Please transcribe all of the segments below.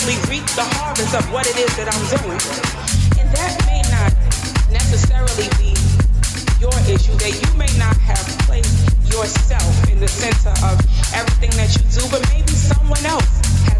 I basically reap the harvest of what it is that I'm doing? And that may not necessarily be your issue, that you may not have placed yourself in the center of everything that you do, but maybe someone else has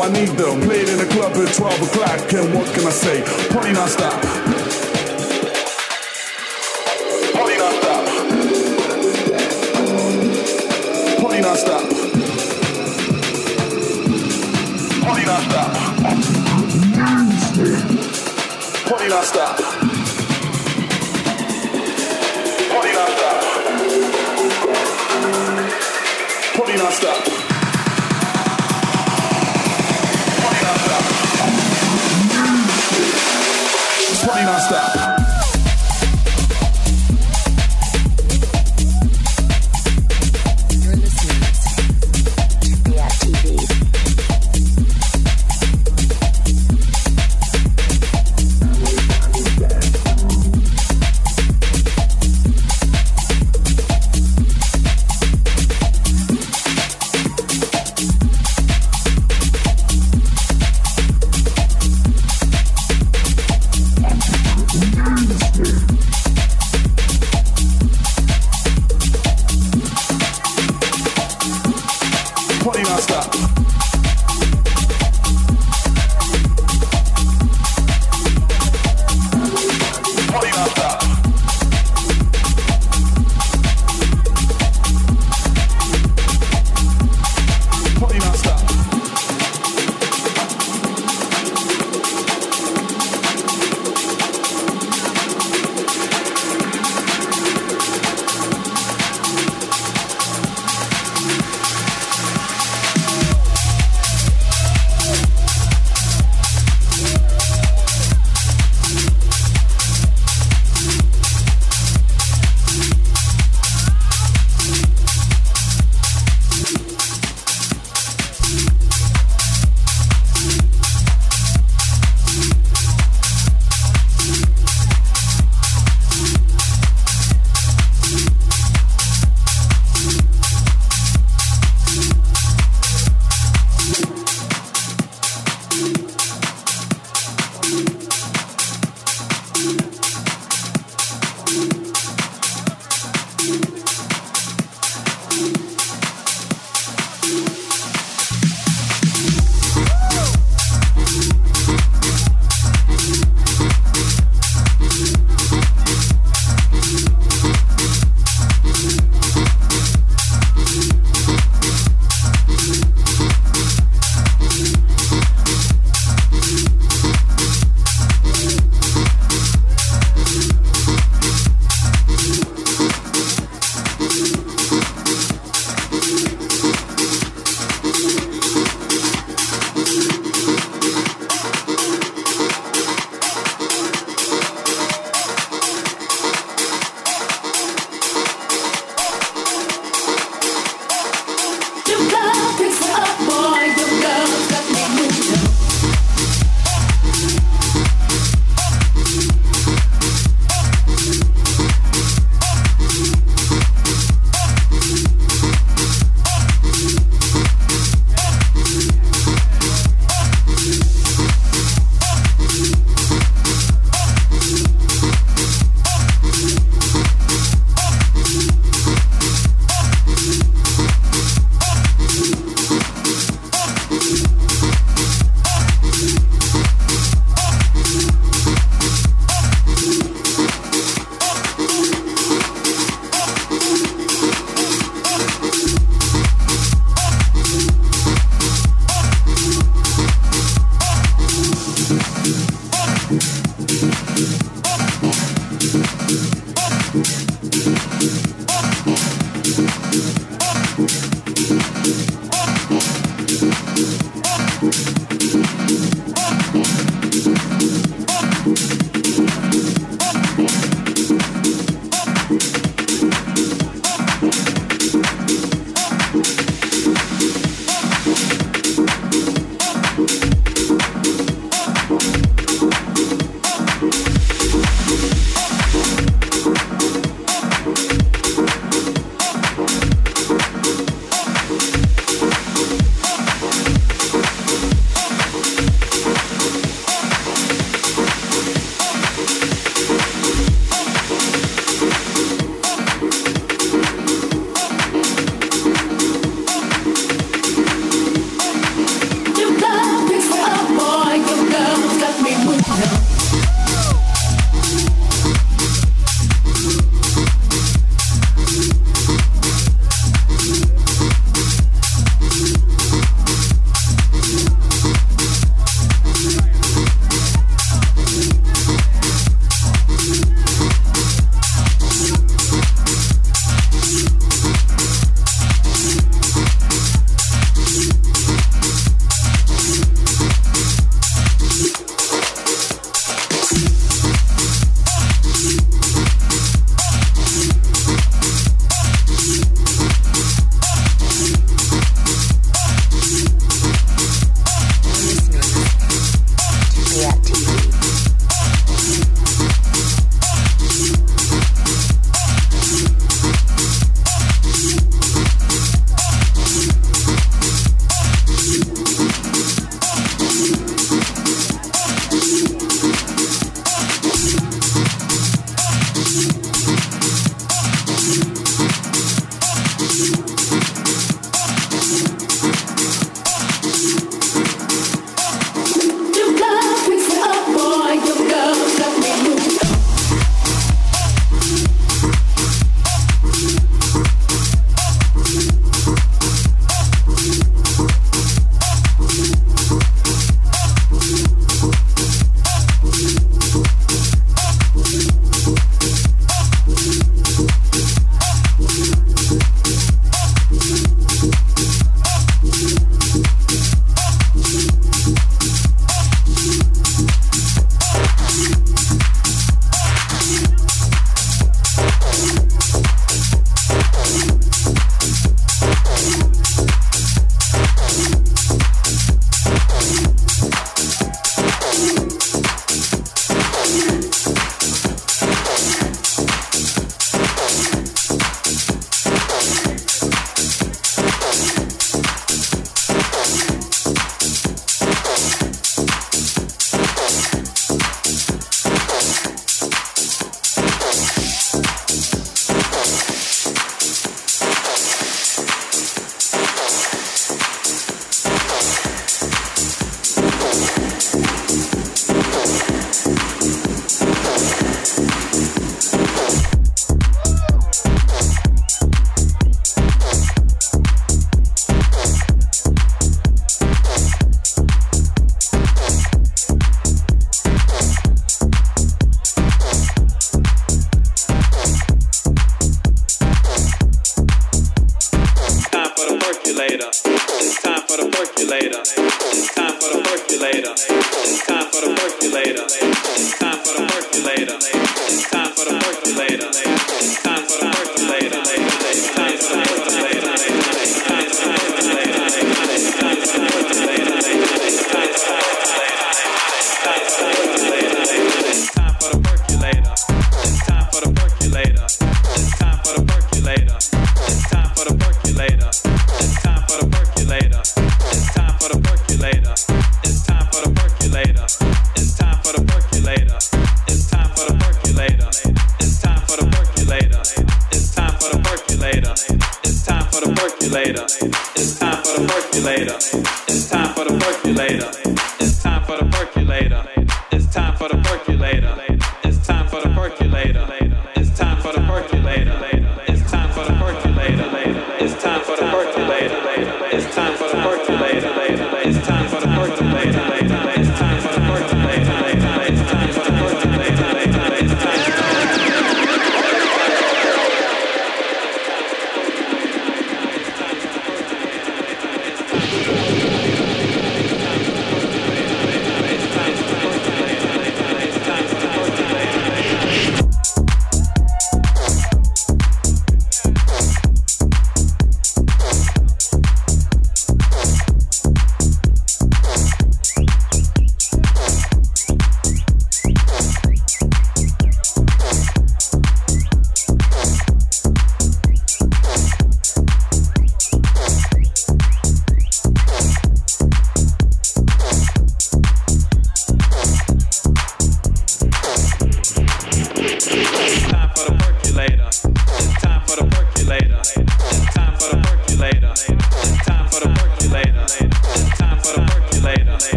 I need them. it in the club at 12 o'clock, and what can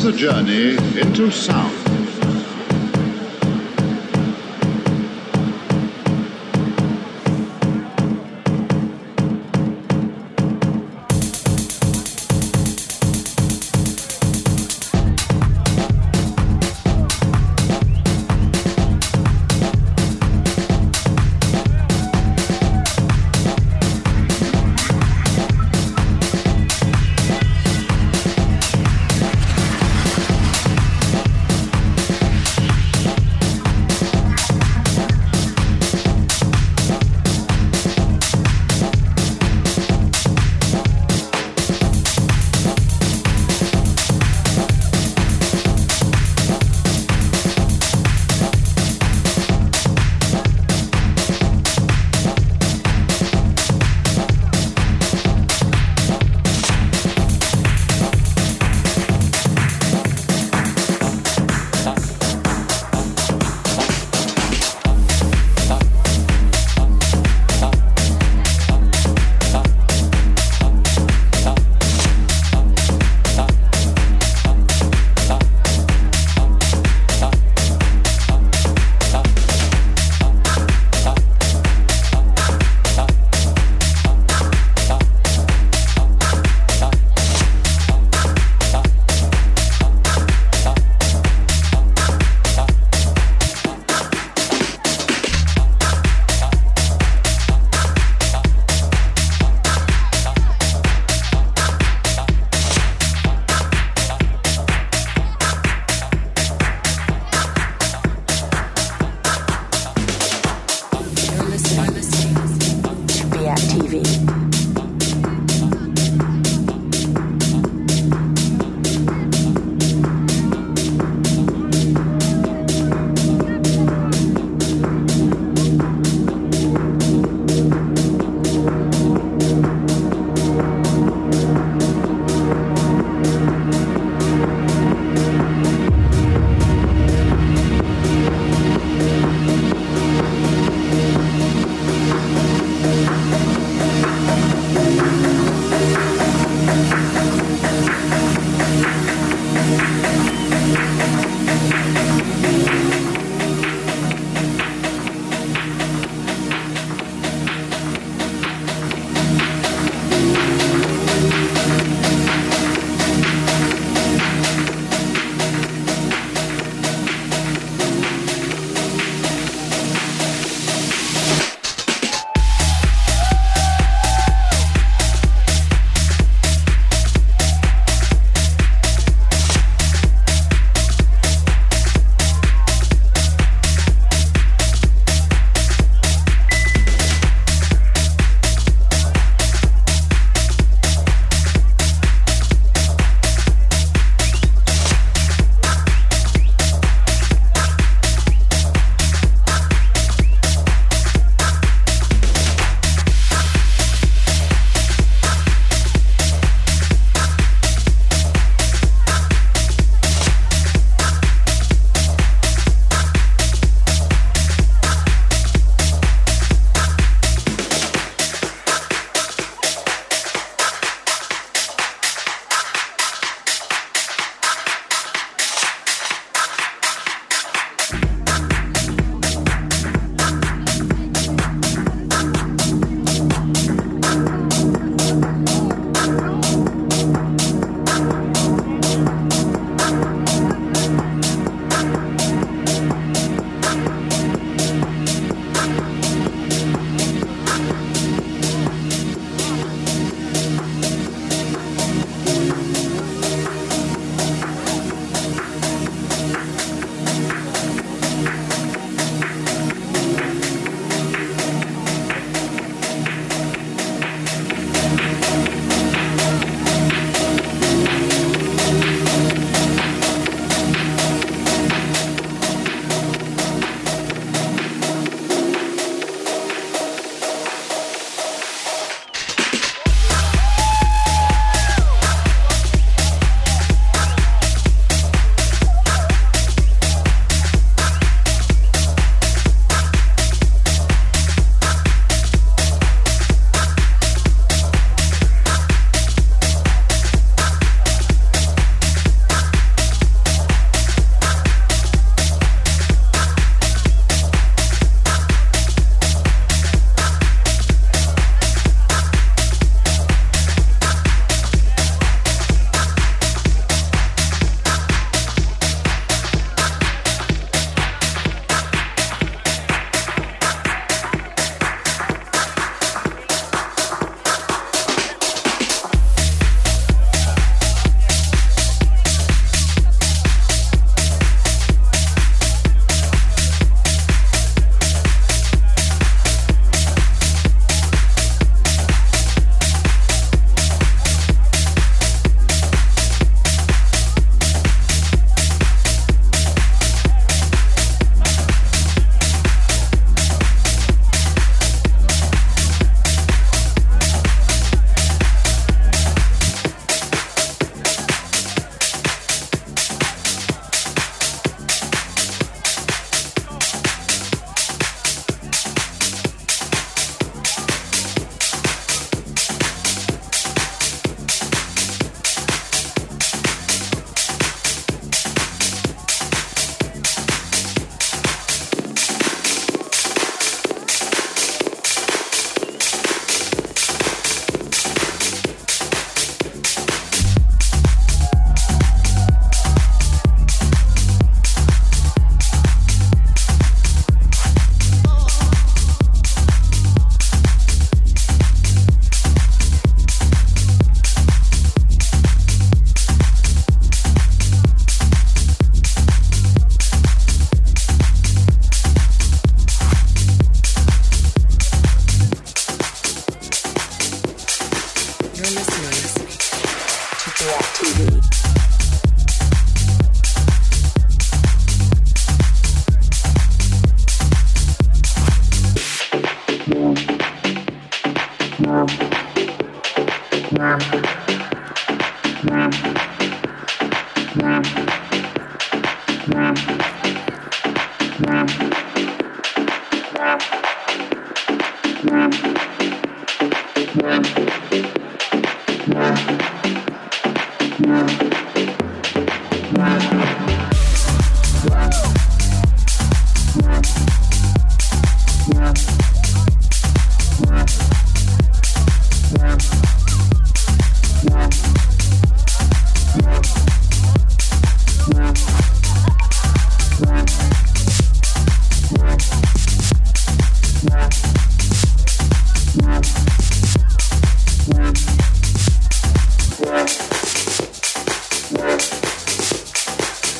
is a journey into sound.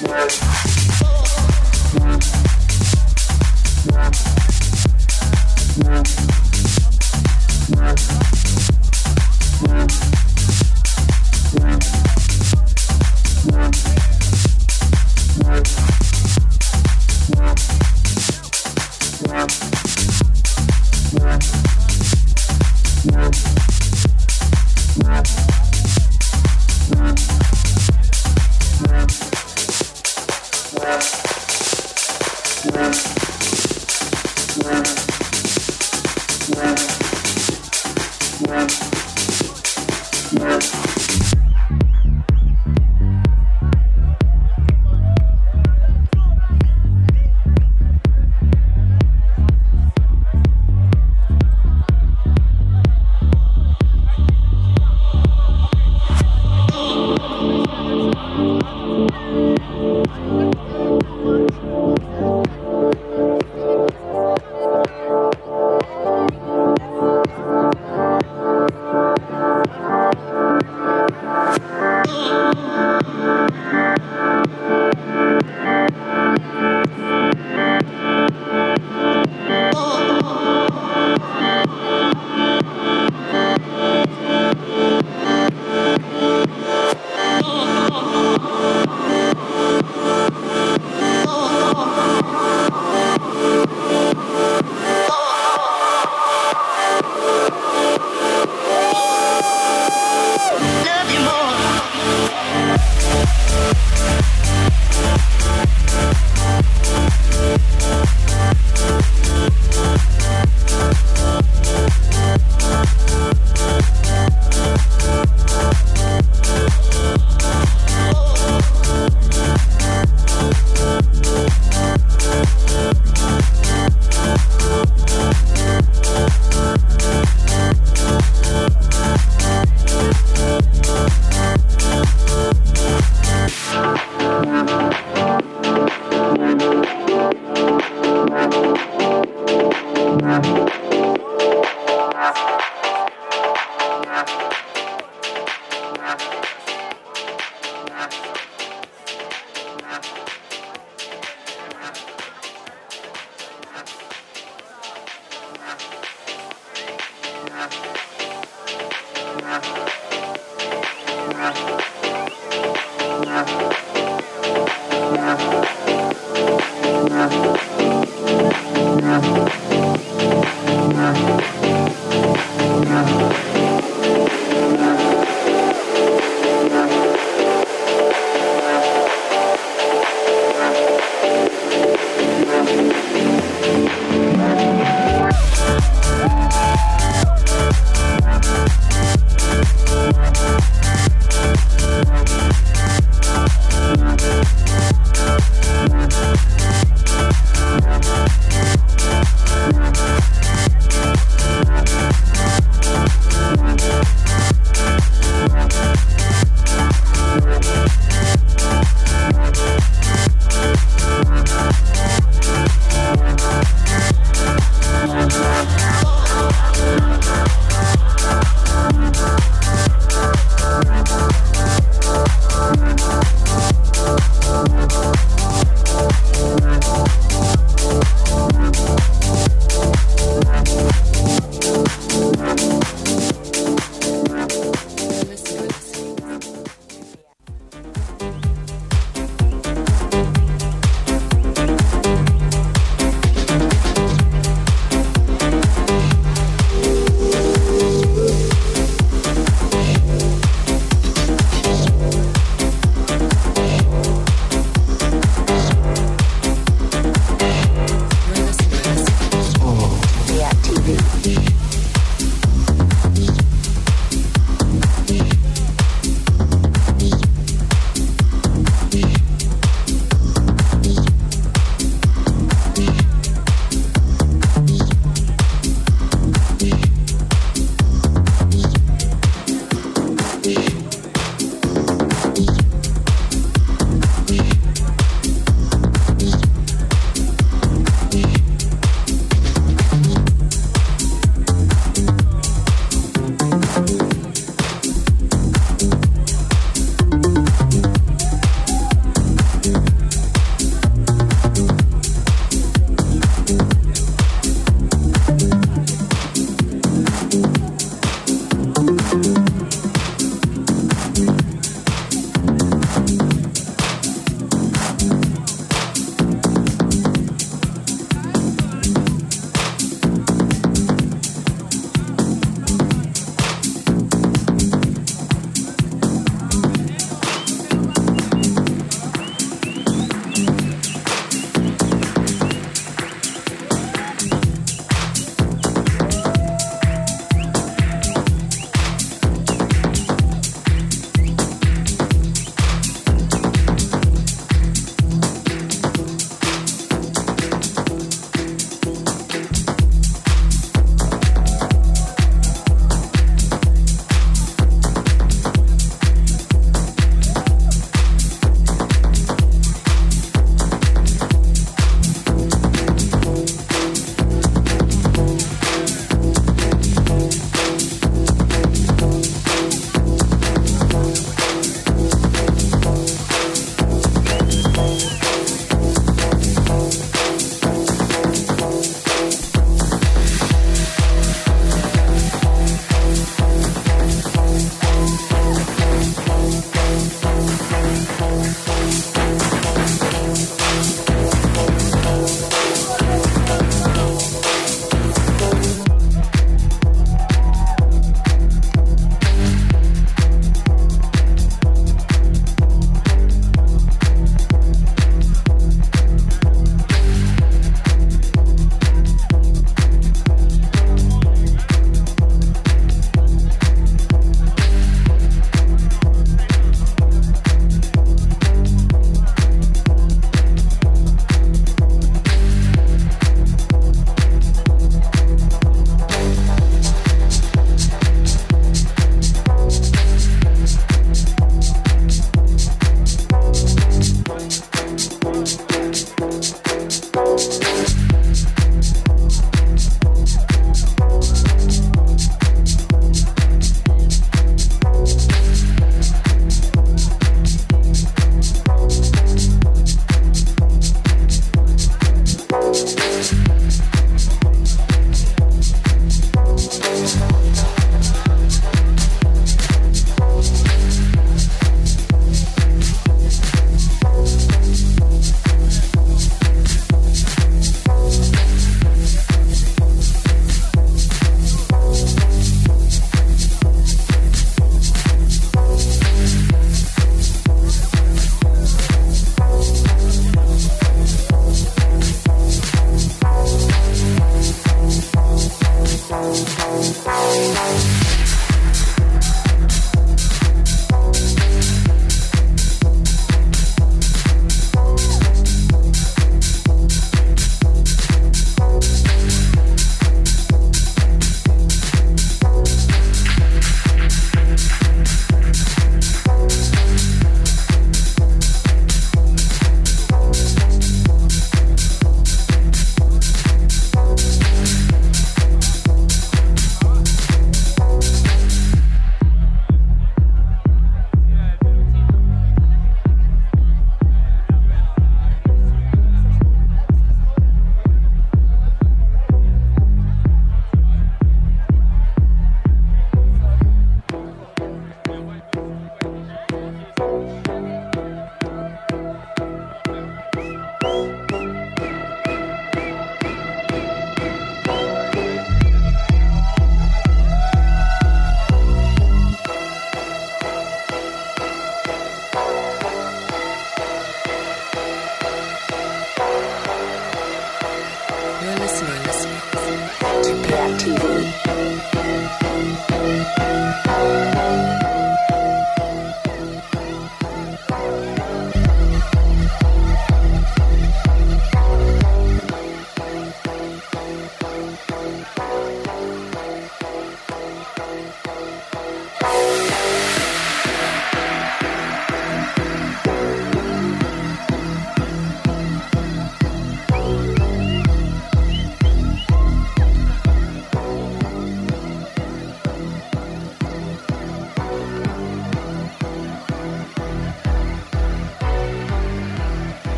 Yes.